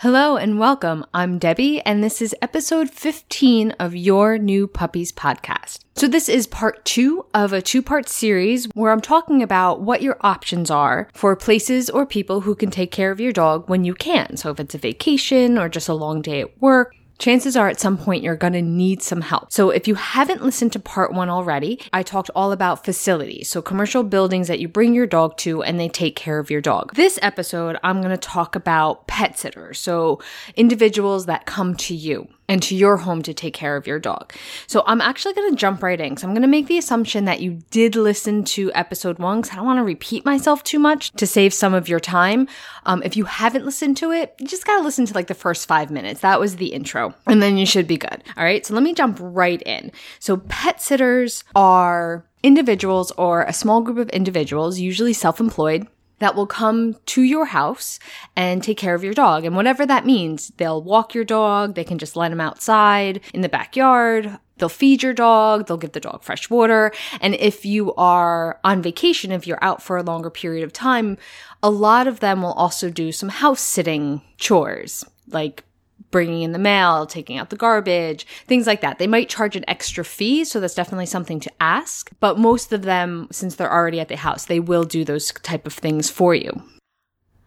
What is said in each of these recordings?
Hello and welcome. I'm Debbie, and this is episode 15 of Your New Puppies podcast. So, this is part two of a two part series where I'm talking about what your options are for places or people who can take care of your dog when you can. So, if it's a vacation or just a long day at work, chances are at some point you're going to need some help. So if you haven't listened to part one already, I talked all about facilities. So commercial buildings that you bring your dog to and they take care of your dog. This episode, I'm going to talk about pet sitters. So individuals that come to you and to your home to take care of your dog. So I'm actually going to jump right in. So I'm going to make the assumption that you did listen to episode one because I don't want to repeat myself too much to save some of your time. Um, if you haven't listened to it, you just got to listen to like the first five minutes. That was the intro and then you should be good. All right. So let me jump right in. So pet sitters are individuals or a small group of individuals, usually self-employed, that will come to your house and take care of your dog. And whatever that means, they'll walk your dog, they can just let him outside in the backyard. They'll feed your dog, they'll give the dog fresh water. And if you are on vacation, if you're out for a longer period of time, a lot of them will also do some house sitting chores, like bringing in the mail, taking out the garbage, things like that. They might charge an extra fee, so that's definitely something to ask. But most of them, since they're already at the house, they will do those type of things for you.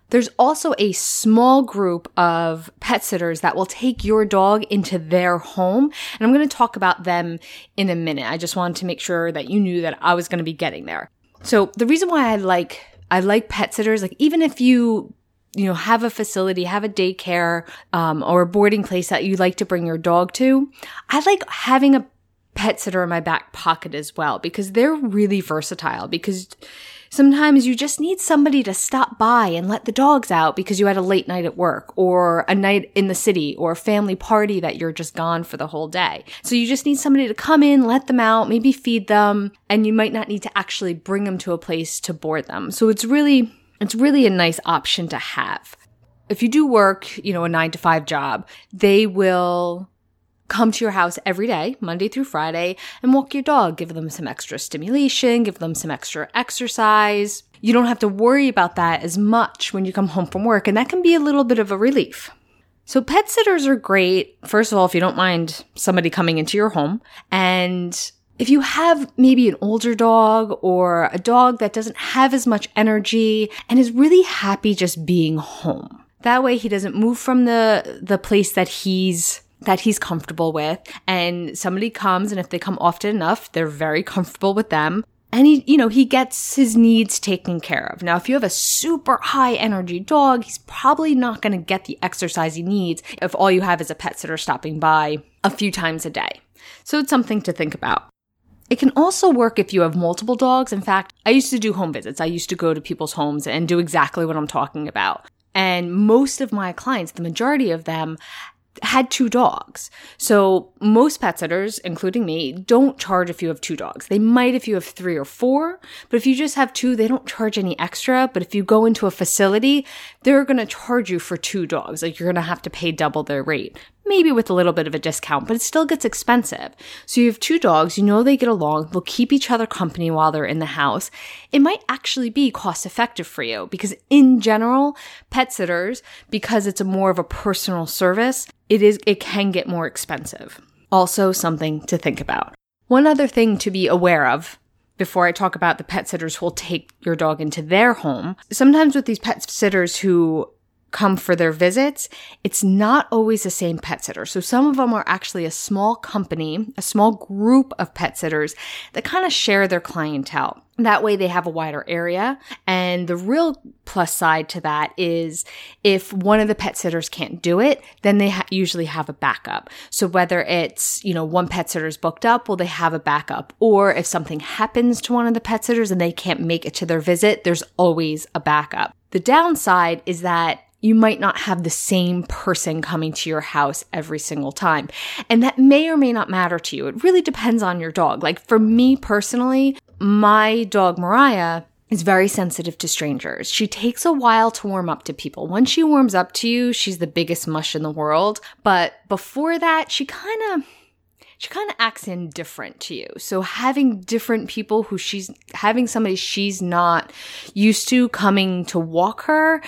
There's also a small group of pet sitters that will take your dog into their home. And I'm going to talk about them in a minute. I just wanted to make sure that you knew that I was going to be getting there. So the reason why I like I like pet sitters, like even if you you know, have a facility, have a daycare, um, or a boarding place that you like to bring your dog to. I like having a pet sitter in my back pocket as well because they're really versatile because sometimes you just need somebody to stop by and let the dogs out because you had a late night at work or a night in the city or a family party that you're just gone for the whole day. So you just need somebody to come in, let them out, maybe feed them, and you might not need to actually bring them to a place to board them. So it's really it's really a nice option to have. If you do work, you know, a nine to five job, they will come to your house every day, Monday through Friday, and walk your dog, give them some extra stimulation, give them some extra exercise. You don't have to worry about that as much when you come home from work, and that can be a little bit of a relief. So pet sitters are great. First of all, if you don't mind somebody coming into your home and if you have maybe an older dog or a dog that doesn't have as much energy and is really happy just being home. That way he doesn't move from the, the place that he's that he's comfortable with and somebody comes and if they come often enough, they're very comfortable with them. And he, you know, he gets his needs taken care of. Now, if you have a super high energy dog, he's probably not going to get the exercise he needs if all you have is a pet sitter stopping by a few times a day. So it's something to think about. It can also work if you have multiple dogs. In fact, I used to do home visits. I used to go to people's homes and do exactly what I'm talking about. And most of my clients, the majority of them, had two dogs. So most pet sitters, including me, don't charge if you have two dogs. They might if you have three or four, but if you just have two, they don't charge any extra. But if you go into a facility, they're going to charge you for two dogs. Like you're going to have to pay double their rate. Maybe with a little bit of a discount, but it still gets expensive. So you have two dogs, you know they get along, they'll keep each other company while they're in the house. It might actually be cost effective for you because in general, pet sitters, because it's a more of a personal service, it is, it can get more expensive. Also something to think about. One other thing to be aware of before I talk about the pet sitters who will take your dog into their home. Sometimes with these pet sitters who come for their visits, it's not always the same pet sitter. So some of them are actually a small company, a small group of pet sitters that kind of share their clientele. That way they have a wider area. And the real plus side to that is if one of the pet sitters can't do it, then they ha- usually have a backup. So whether it's, you know, one pet sitter is booked up, well, they have a backup. Or if something happens to one of the pet sitters and they can't make it to their visit, there's always a backup. The downside is that you might not have the same person coming to your house every single time. And that may or may not matter to you. It really depends on your dog. Like for me personally, my dog Mariah is very sensitive to strangers. She takes a while to warm up to people. Once she warms up to you, she's the biggest mush in the world. But before that, she kind of she kind of acts indifferent to you. So having different people who she's having somebody she's not used to coming to walk her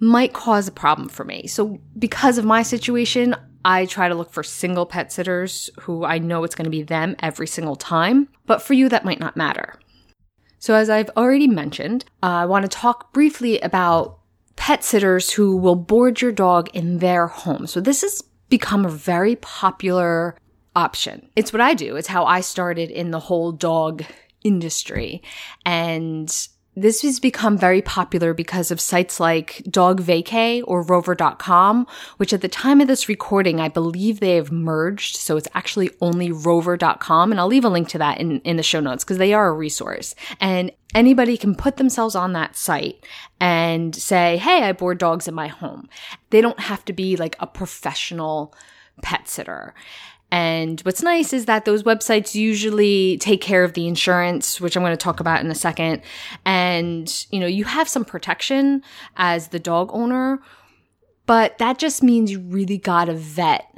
might cause a problem for me. So because of my situation, I try to look for single pet sitters who I know it's going to be them every single time. But for you, that might not matter. So as I've already mentioned, uh, I want to talk briefly about pet sitters who will board your dog in their home. So this has become a very popular option. It's what I do. It's how I started in the whole dog industry. And this has become very popular because of sites like Dog Vacay or Rover.com, which at the time of this recording, I believe they have merged. So it's actually only Rover.com. And I'll leave a link to that in, in the show notes because they are a resource. And anybody can put themselves on that site and say, Hey, I board dogs in my home. They don't have to be like a professional pet sitter. And what's nice is that those websites usually take care of the insurance, which I'm going to talk about in a second. And, you know, you have some protection as the dog owner, but that just means you really got to vet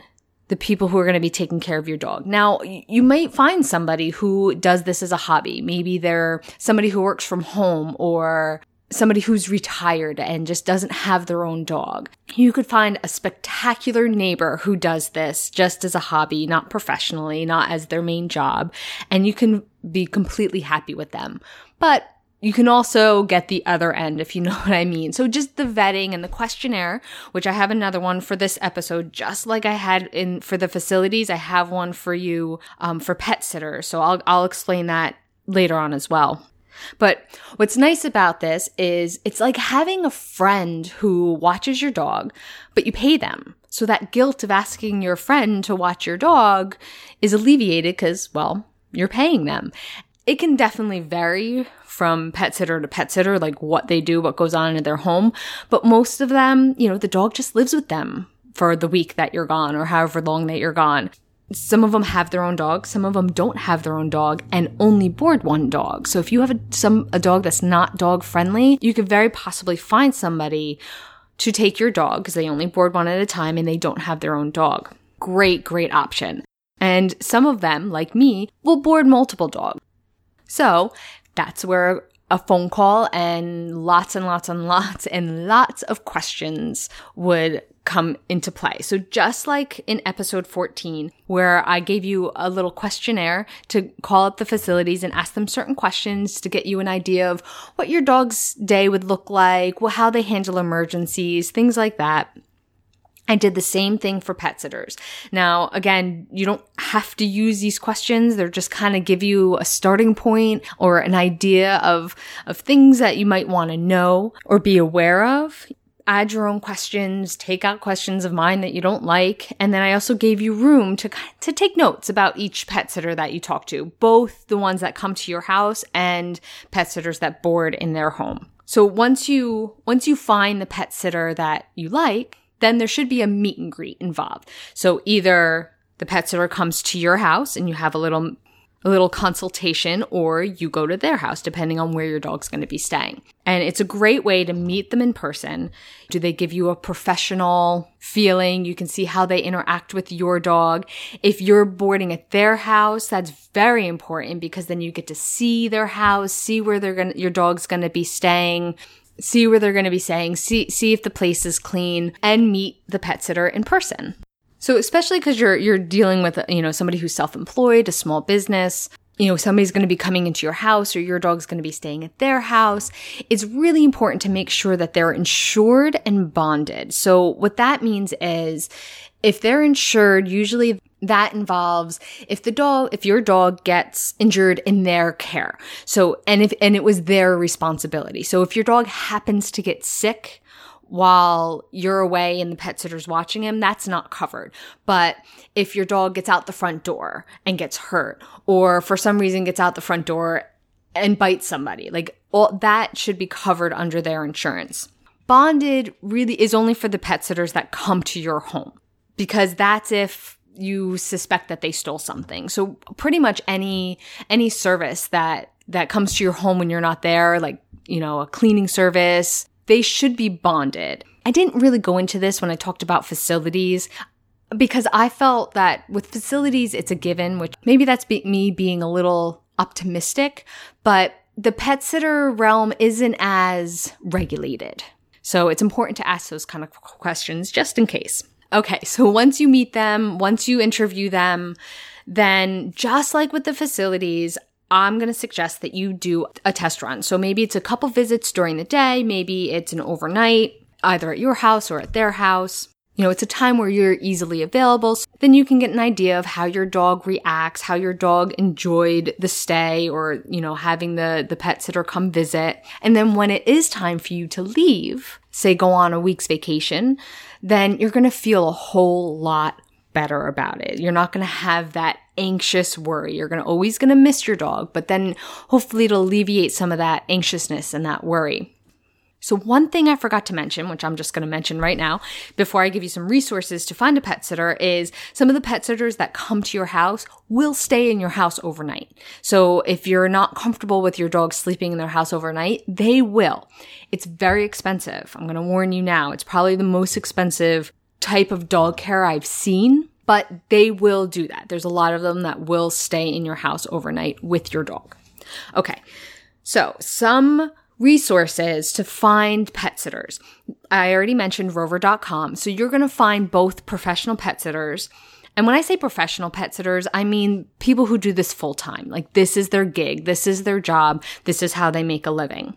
the people who are going to be taking care of your dog. Now, you might find somebody who does this as a hobby. Maybe they're somebody who works from home or somebody who's retired and just doesn't have their own dog. You could find a spectacular neighbor who does this just as a hobby, not professionally, not as their main job, and you can be completely happy with them. But you can also get the other end if you know what I mean. So just the vetting and the questionnaire, which I have another one for this episode, just like I had in for the facilities. I have one for you um, for pet sitters. So I'll I'll explain that later on as well. But what's nice about this is it's like having a friend who watches your dog, but you pay them. So that guilt of asking your friend to watch your dog is alleviated because, well, you're paying them. It can definitely vary from pet sitter to pet sitter, like what they do, what goes on in their home. But most of them, you know, the dog just lives with them for the week that you're gone or however long that you're gone some of them have their own dog, some of them don't have their own dog and only board one dog. So if you have a, some a dog that's not dog friendly, you could very possibly find somebody to take your dog because they only board one at a time and they don't have their own dog. Great, great option. And some of them, like me, will board multiple dogs. So that's where a phone call and lots and lots and lots and lots of questions would come into play. So just like in episode 14, where I gave you a little questionnaire to call up the facilities and ask them certain questions to get you an idea of what your dog's day would look like, how they handle emergencies, things like that. I did the same thing for pet sitters. Now, again, you don't have to use these questions. They're just kind of give you a starting point or an idea of, of things that you might want to know or be aware of. Add your own questions, take out questions of mine that you don't like. And then I also gave you room to, to take notes about each pet sitter that you talk to, both the ones that come to your house and pet sitters that board in their home. So once you, once you find the pet sitter that you like, then there should be a meet and greet involved. So either the pet sitter comes to your house and you have a little a little consultation or you go to their house depending on where your dog's going to be staying. And it's a great way to meet them in person. Do they give you a professional feeling? You can see how they interact with your dog. If you're boarding at their house, that's very important because then you get to see their house, see where they're going your dog's going to be staying see where they're going to be staying, see see if the place is clean, and meet the pet sitter in person. So especially because you're you're dealing with you know somebody who's self-employed, a small business, you know somebody's going to be coming into your house or your dog's going to be staying at their house, it's really important to make sure that they're insured and bonded. So what that means is if they're insured, usually that involves if the dog if your dog gets injured in their care so and if and it was their responsibility so if your dog happens to get sick while you're away and the pet sitter's watching him that's not covered but if your dog gets out the front door and gets hurt or for some reason gets out the front door and bites somebody like all that should be covered under their insurance bonded really is only for the pet sitters that come to your home because that's if you suspect that they stole something. So pretty much any any service that that comes to your home when you're not there, like, you know, a cleaning service, they should be bonded. I didn't really go into this when I talked about facilities because I felt that with facilities, it's a given, which maybe that's be- me being a little optimistic, but the pet sitter realm isn't as regulated. So it's important to ask those kind of questions just in case. Okay, so once you meet them, once you interview them, then just like with the facilities, I'm going to suggest that you do a test run. So maybe it's a couple visits during the day, maybe it's an overnight, either at your house or at their house. You know, it's a time where you're easily available. So then you can get an idea of how your dog reacts, how your dog enjoyed the stay or, you know, having the, the pet sitter come visit. And then when it is time for you to leave, say go on a week's vacation, then you're going to feel a whole lot better about it. You're not going to have that anxious worry. You're going to always going to miss your dog, but then hopefully it'll alleviate some of that anxiousness and that worry. So one thing I forgot to mention, which I'm just going to mention right now before I give you some resources to find a pet sitter is some of the pet sitters that come to your house will stay in your house overnight. So if you're not comfortable with your dog sleeping in their house overnight, they will. It's very expensive. I'm going to warn you now. It's probably the most expensive type of dog care I've seen, but they will do that. There's a lot of them that will stay in your house overnight with your dog. Okay. So some resources to find pet sitters. I already mentioned rover.com. So you're going to find both professional pet sitters. And when I say professional pet sitters, I mean people who do this full time. Like this is their gig. This is their job. This is how they make a living.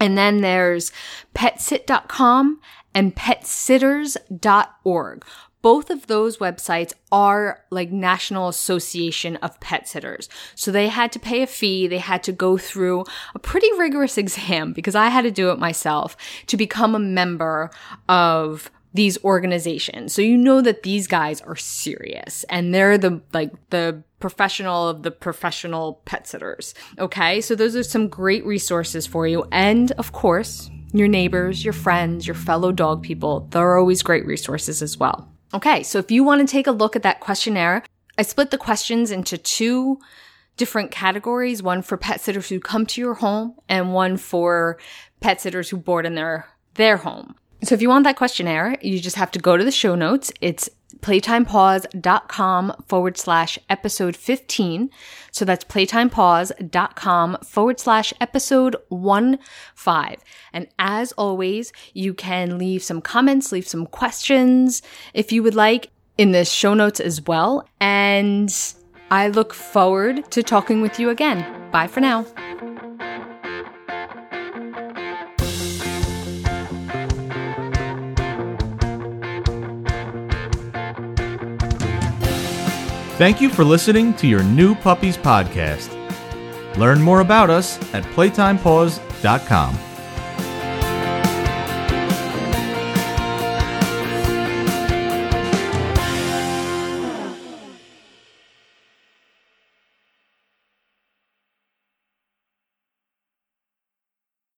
And then there's petsit.com and petsitters.org. Both of those websites are like National Association of Pet Sitters. So they had to pay a fee. They had to go through a pretty rigorous exam because I had to do it myself to become a member of these organizations. So you know that these guys are serious and they're the like the professional of the professional pet sitters. Okay? So those are some great resources for you and of course, your neighbors, your friends, your fellow dog people, they're always great resources as well. Okay, so if you want to take a look at that questionnaire, I split the questions into two different categories, one for pet sitters who come to your home and one for pet sitters who board in their their home. So if you want that questionnaire, you just have to go to the show notes. It's playtimepaws.com forward slash episode 15. So that's playtimepaws.com forward slash episode 1 5. And as always, you can leave some comments, leave some questions if you would like in the show notes as well. And I look forward to talking with you again. Bye for now. Thank you for listening to your new Puppies podcast. Learn more about us at playtimepaws.com.